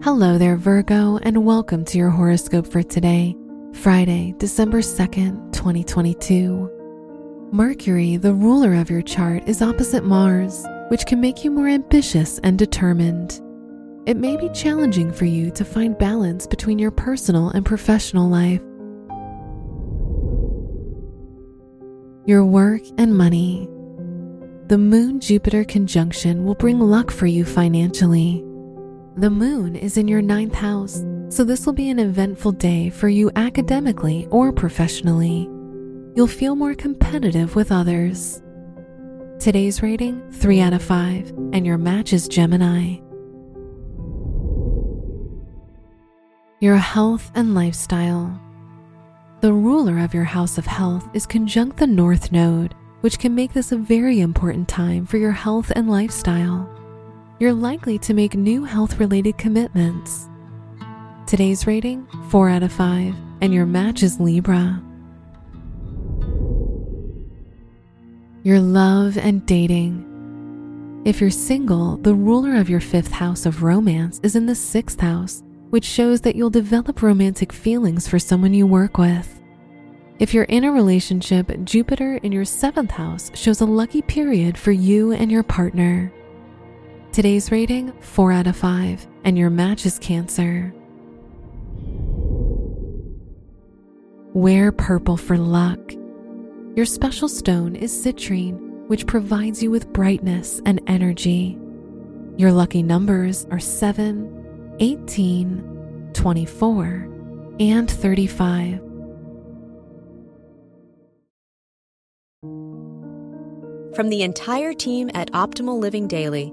Hello there, Virgo, and welcome to your horoscope for today, Friday, December 2nd, 2022. Mercury, the ruler of your chart, is opposite Mars, which can make you more ambitious and determined. It may be challenging for you to find balance between your personal and professional life. Your work and money. The Moon Jupiter conjunction will bring luck for you financially. The moon is in your ninth house, so this will be an eventful day for you academically or professionally. You'll feel more competitive with others. Today's rating 3 out of 5, and your match is Gemini. Your health and lifestyle. The ruler of your house of health is conjunct the North Node, which can make this a very important time for your health and lifestyle you're likely to make new health related commitments. Today's rating 4 out of 5, and your match is Libra. Your love and dating. If you're single, the ruler of your fifth house of romance is in the sixth house, which shows that you'll develop romantic feelings for someone you work with. If you're in a relationship, Jupiter in your seventh house shows a lucky period for you and your partner. Today's rating 4 out of 5, and your match is Cancer. Wear purple for luck. Your special stone is citrine, which provides you with brightness and energy. Your lucky numbers are 7, 18, 24, and 35. From the entire team at Optimal Living Daily,